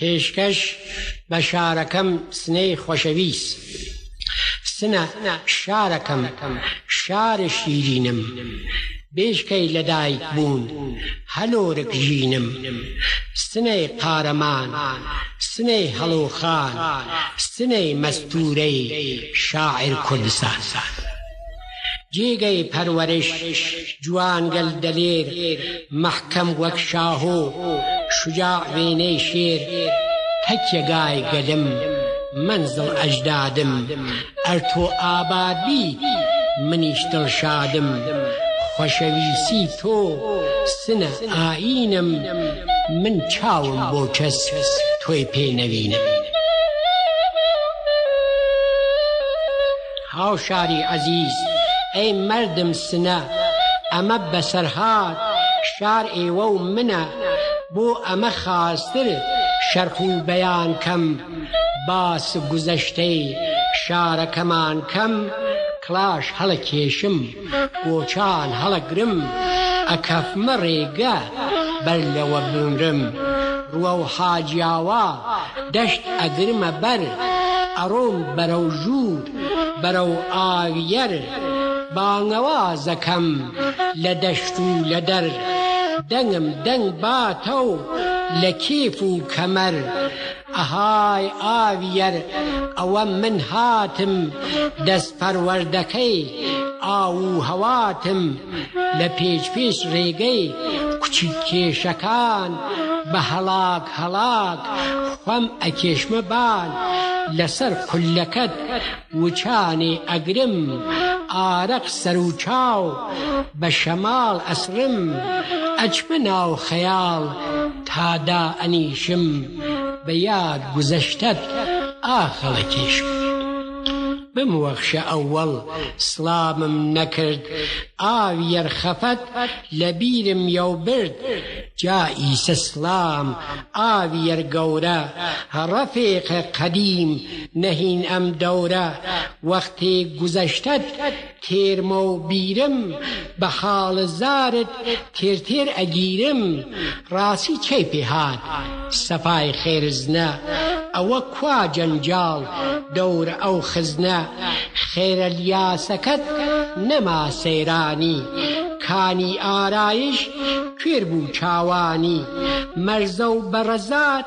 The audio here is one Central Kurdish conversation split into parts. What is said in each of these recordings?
پێشکەش بە شارەکەم سنەی خۆشەویست. سنە شارەکەم، شار شیرینم. بێشکەی لە دایک بوون هەلۆرک ژینم. سنەی قارەمان، سنەی هەڵۆخان. سنەی مەستوورەی شاعیر کوردستان. جێگەی پەروەرش جوان گەل دەلێر مەحکەم وەک شاهۆ شوجاع وێنەی شێر تەکیە گای گەلم مەنزڵ ئەژدادم ئەر تۆ ئاباد بیت منیش دڵشادم خۆشەویسی تۆ سنە ئایینم من چاوم بۆ کەس تۆی پێ نەوینم. هاوشاری ئەزیز ئەی مردم سنە ئەمە بەسەر هات شار ئێوە و منە بۆ ئەمە خاستر شەرح و بەیان کەم باس گوزەشتەی شارەکەمان کەم کڵاش هەڵەکێشم. گۆچان هەڵەگرم ئەکەفمە ڕێگە بەر لەوە بمرم ڕوەو حاجیاوا دەشت ئەگرمە بەر ئەڕۆم بەرەو ژوور بەرەو ئاویەر بانگەوازەکەم لە دەشت و لە دەر دەنگم دەنگ باتەو لە کێف و کەمەر ئەهای ئاویەر ئەوە من هاتم دەست پەروەردەکەی ئاو و هەواتم لە پێچ پێچ ڕێگەی کوچک کێشەکان بە هەڵاک هەڵاک خۆم ئەکێشمە بان لەسەر قولەکەت وچانێ ئەگرم ئارەق سەرو چاو بە شەماڵ ئەسڕم ئەچمە ناو خەیاڵ تا دائەنیشم بە یاد گوزەشتەت ئاخڵە کێشم بموەخشە ئەوەڵ سڵامم نەکرد ئاویەر خەفەت لە بیرم یەو برد جا ئیسە سڵام ئاویەر گەورە هەڕەفێقە قەدیم نەهین ئەم دەورە وەختێ گوزەشتەت تێرمە و بیرم بە حاڵ زارت تێر تێر ئەگیرم ڕاسی کەی پێ هات سەفای خێرزنە ئەوە کوا جەنجاڵ دەور ئەو خزنە خێرەلیاسەکەت نەما سەیرانی کانی ئارایش کوێر بوو چاوانی مەرزە و بەڕەزات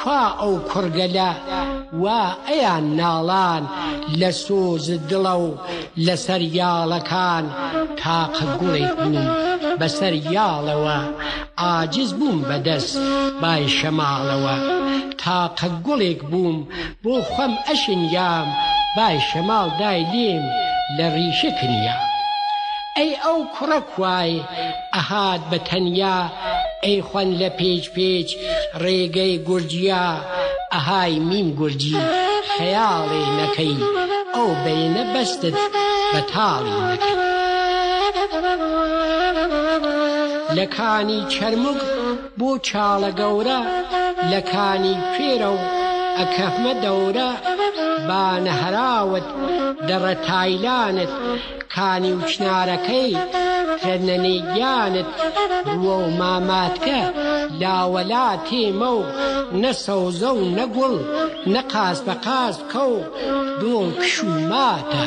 کوا ئەو کوڕگەلە وا ئەیان ناڵان لە سۆز دڵە و لەسەر یاڵەکان تاقە گوڵێک بووم بەسەر یاڵەوە عاجز بووم بە دەس بای شەماڵەوە تاقە گوڵێک بووم بۆ خوەم ئەشن یام بای شەماڵ دای لێم لە ڕیشە کنیام ئەی ئەو کوڕە کوای ئەهات بە تەنیا ئەیخوەن لە پێچ پێچ ڕێگەی گورجیا ئەهای میم گورجی خەیاڵێ نەکەی ئەو بەینە بەستت بە تاڵی نەکەی لە کانی چەرمگ بۆ چاڵە گەورە لە کانی کوێرە و ئەکەفمە دەورە بانە هەراوت دەڕە تایلانت کانی و چنارەکەی کە نەنیگیانت بووە و ماماتکە لاوەلا تیمە و نە سەوزە و نە گوڵ نە قاسپەقاسپکە و دۆڵ کش و ماتە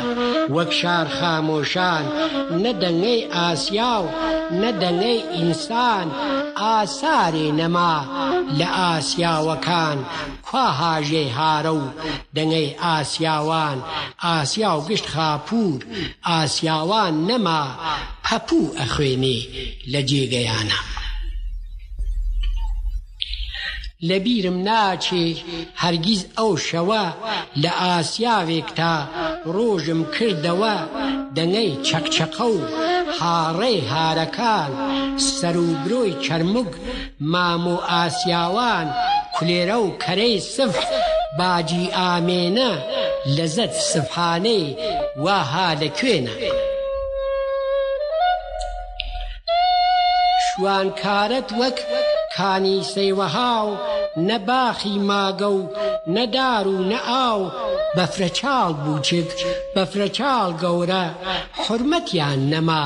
وەک شار خامۆشان نە دەنگەی ئاسیا و نە دەنگەی ئینسان ئاساری نەما لە ئاسیاوەکان کوا هاژەی هارە و دەنگەی ئاسیاوان ئاسیاو گشت خاپوور ئاسیاوان نەما پەپوو ئەخوێنێ لە جێگەیانا لە بیرم ناچێ هەرگیز ئەو شەوە لە ئاسیاوێک تا ڕۆژم کردەوە دەنگەی چەقچەقە و هاڕەی هارەکان سەروو برۆی چەرموگ مام و ئاسیاوان کولێرە و کەرەی سفح باجی ئامێنە لەزەت سفحانەی وا ها لە کوێنە شوانکارەت وەک کانی سەیوەها و نە باخی ماگە و نە دار و نە ئاو بەفرە چاڵ بووچک بەفرە چاڵ گەورە حورمەتیان نەما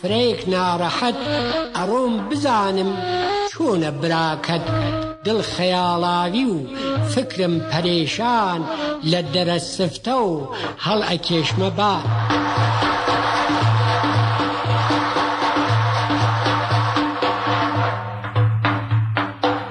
فرەیەک نارەحەت ئەڕۆم بزانم چۆنە براکەت دڵ خەیاڵاوی و فکرم پەرێشان لە دەرە سفتە و هەڵ ئەکێشمە با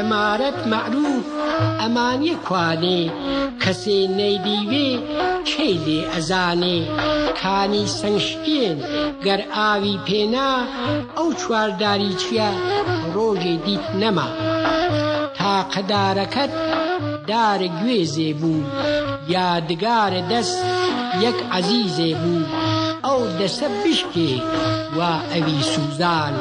عمارت معروف ئەمانێ کوانێ کەسێ نەیدیوێ کێی لێ ئەزانێ کانی سەنگ شکێن گەر ئاوی پێ نا ئەو چوار داریچیە ڕۆژێ دیت نەما تاقە دارەکەت دارە گوێزێ بوو یادگارە دەس یەک عەزیزێ بوو ئەو دەسە بشکێ وا ئەوی سوزان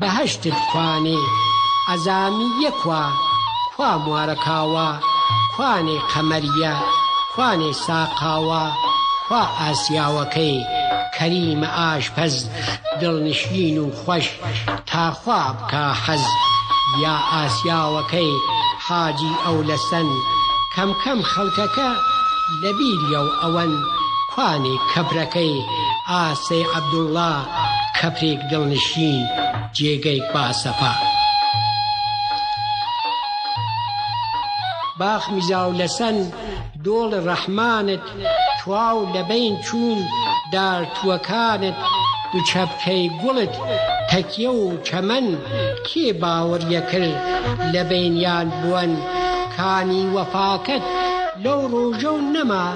بەهەشتت کوانێ عەزامییە کوا کوا موارە کاوە کوانێ قەمەرییە کوانێ ساقاوە کوا ئاسیاوەکەی کەریمە ئاشپەز دڵنشین و خوەش تا خوا بکا حەز یا ئاسیاوەکەی حاجی ئەو لەسەن کەم کەم خەڵکەکە لەبیریەو ئەوەن کوانێ کەپرەکەی عاسەی عەبدوڵا کەپرێک دڵنشین جێگەی با سەفا. باخ میزاو لەسەن دۆڵ ڕەحمانت تواو لە بەین چوون دار تووەکانت دوچەپکەی گوڵت تەکیە و چەمەن کێ باوەڕیە کر لە بەینیان بوەن کانی وەفاکەت لەو ڕۆژەو نەما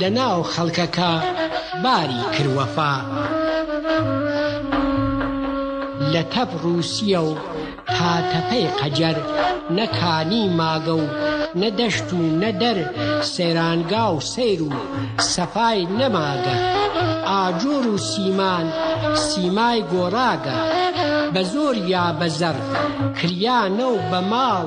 لە ناو خەڵکەکە باری کرد وەفا. لە تەپ ڕووسیە و تا تەپەی قەجەر نە کانی ماگە و نە دەشت و نە دەر سەیرانگا و سەیر و سەفای نەماگە ئاجوور و سیمان سیمای گۆڕاگە بە زۆر یا بە زەڕ کریانە و بە ماڵ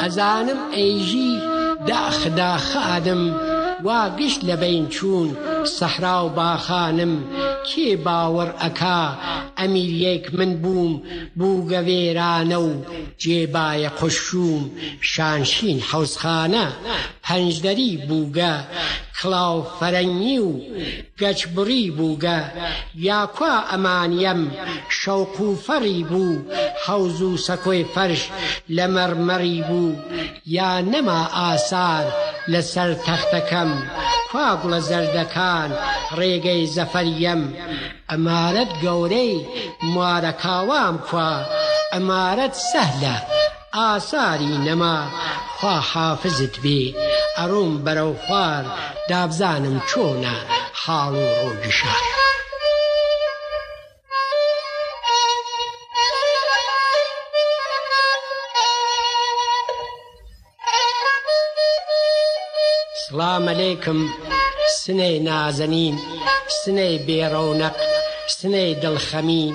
ئەزانم ئەیژی داخ داخانم وا گشت لە بەین چوون سەحرا و باخانم کێ باوەڕ ئەکا ئەمیرێک من بووم بووگە وێرانە و جێ بایە قوش شووم شانشین حەوزخانە پەنجدەری بووگە کڵاو فەرەنگی و گەچبڕی بووگە یا کوا ئەمانیەم شەوق و فەڕی بوو حەوز و سەکۆی فەرش لە مەڕمەڕی بوو یا نەما ئاسار لە سەر تەختەکەم کوا گوڵە زەردەکان ڕێگەی زەفەریەم ئەمارەت گەورەی مارەکاوام کوا ئەمارەت سەهلە ئاساری نەما خوا حافزت بێ ئەڕۆم بەرەو خوار دابزانم چۆنە حاڵ و ڕۆژی شار. سڵام علیکم سنەی نازەنین سنەی بێ ڕەونەق سنەی دڵ خەمین.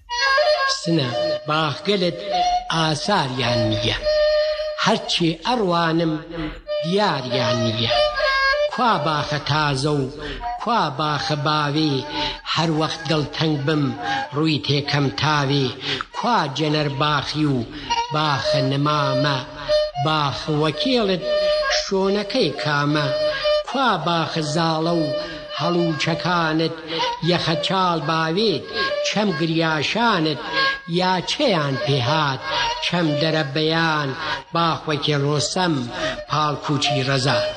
سنە باخگەلت ئاسار یان نییە هەرچی ئەڕوانم دیار یان نییە کوا باخە تازە و کوا باخە باوێ هەر وەخت دڵتەنگ بم ڕووی تێکەم تاوێ کوا جەنەر باخی و باخە نەمامە باخە وەکێڵت شۆنەکەی کامە کوا باخە زاڵە و هەڵوچەکانت یەخە چاڵ باوێت چەم گریاشانت یا چێان پێ هات چەم دەرە بەیان باخوەکێ ڕۆسەم پاڵ کوچی ڕەزان.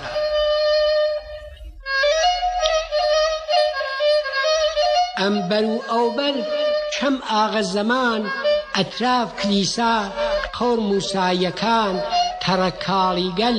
ئەم بەر و ئەو بەر چەم ئاغە زەمان ئەتراف کلیسا قەور موسا یەکان تەڕە کاڵی گەل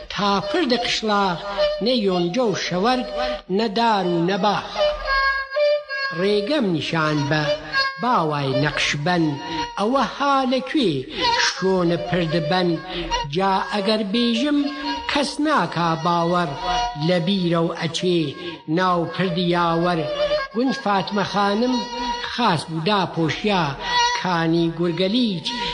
تا پر دە قشڵاخ نە یۆنجە و شەوەرگ نە دار و نە باخ ڕێگەم نیشان بە باوای نەقشبەن ئەوە ها لە کوێ شۆنە پرد بەن جا ئەگەر بێژم کەس ناکا باوەڕ لە بیرە و ئەچێ ناو پردی یاوەر گونج فاتمە خانم خاس بوو داپۆشیا کانی گورگەلیچ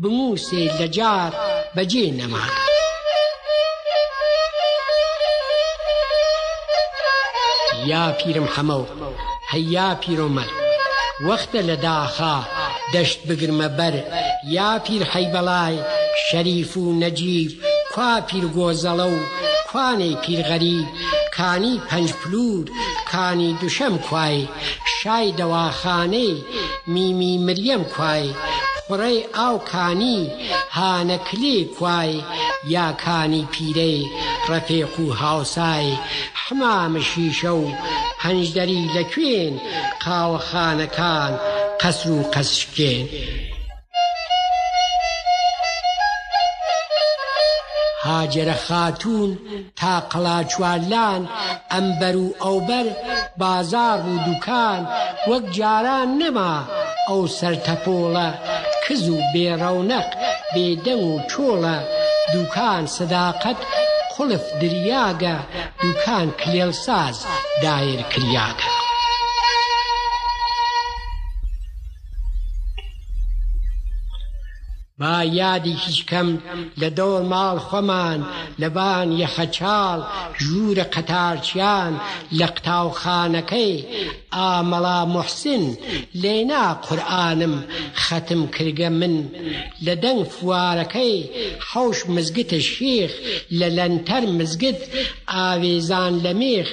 بموسێ لە جار بەجێ نەمان. یا پیرم حەمە و هەیا پیرۆمەر وەختە لە داخا دەشت بگرمە بەر یا پیر حەیبەڵای شەریف و نەجیب کوا پیر گۆزەڵە و کوانێی پیر غەریب کانی پەنج پلوور کانی دوشەم کوای شای دەواخانەی میمی مریەم کوای خڕەی ئاو کانی هانە کلێ کوای یا کانی پیرەی ڕەفێق و هاوسای حمام شیشە و پەنجدەری لە کوێن قاوەخانەکان قەسر و قەسشکێن. هاجەرە خاتوون تا قەڵاچوالان ئەم بەر و ئەو بەر بازاڕ و دوکان وەک جاران نەما، ئەو سەرتەپۆڵە کز و بێ ڕەونەق، بێ دەنگ و چۆڵە، دوکان سەداقەت قوڵف دریاگە، دوکان کلێڵ ساز داێر کریاگە. با یادیکیش کەم لە دەور ماڵ خۆمان لەبان یەخە چاڵ ژوورە قەتارچیان لە قتاوخانەکەی ئا مەڵا موحسین لێنا قورئانم خەتم کردگە من لە دەنگ فوارەکەی حەوش مزگتە شیخ لە لەنتەر مزگت ئاوێزان لە میخ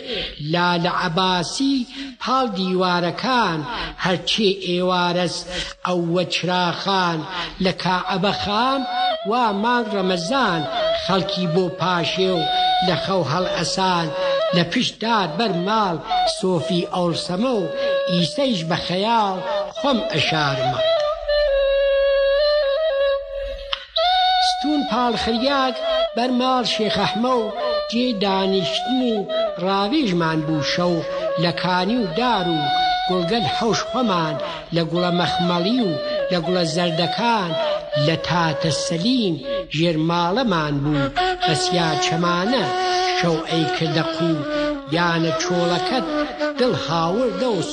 لالە عەباسی پاڵ دیوارەکان هەرچی ئێوارەس ئەوە چراخان لە کاعەبە خان وا مانگ ڕەمەزان خەڵکی بۆ پاشێو لە خەو هەڵئەسان لە پشت دار بەر ماڵ سۆفی ئەوڵسەمە و ئیسەیش بە خەیاڵ خۆم ئەشارمە. ستوون پاڵ خریاگ بەر ماڵ شێخ ئەحمە و جێی دانیشتن و ڕاوێژمان بوو شەو لە کانی و دار و گوڵگەل حەوش خۆمان لە گوڵە مەخمەڵی و لە گوڵە زەردەکان لە تاتە سەلیم ژێر ماڵەمان بوو بەسیا چەمانە شەو ئەیکردە قوو یانە چۆڵەکەت دڵ هاوردە و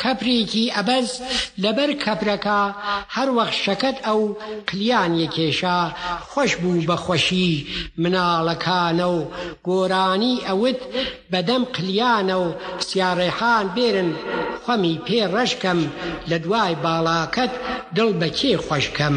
کەپرێکی ئەبەز لەبەر کەپرەکە هەروەخت شەکەت ئەو قلیان یەکێشا خۆش بوو بە خۆشی مناڵەکانەو گۆرانی ئەوت بەدەم قلیانەو سیا ڕێحان بێرن خۆمی پێ ڕەش کەم لەدوای باڵاکەت دڵ بەکێ خۆش کەم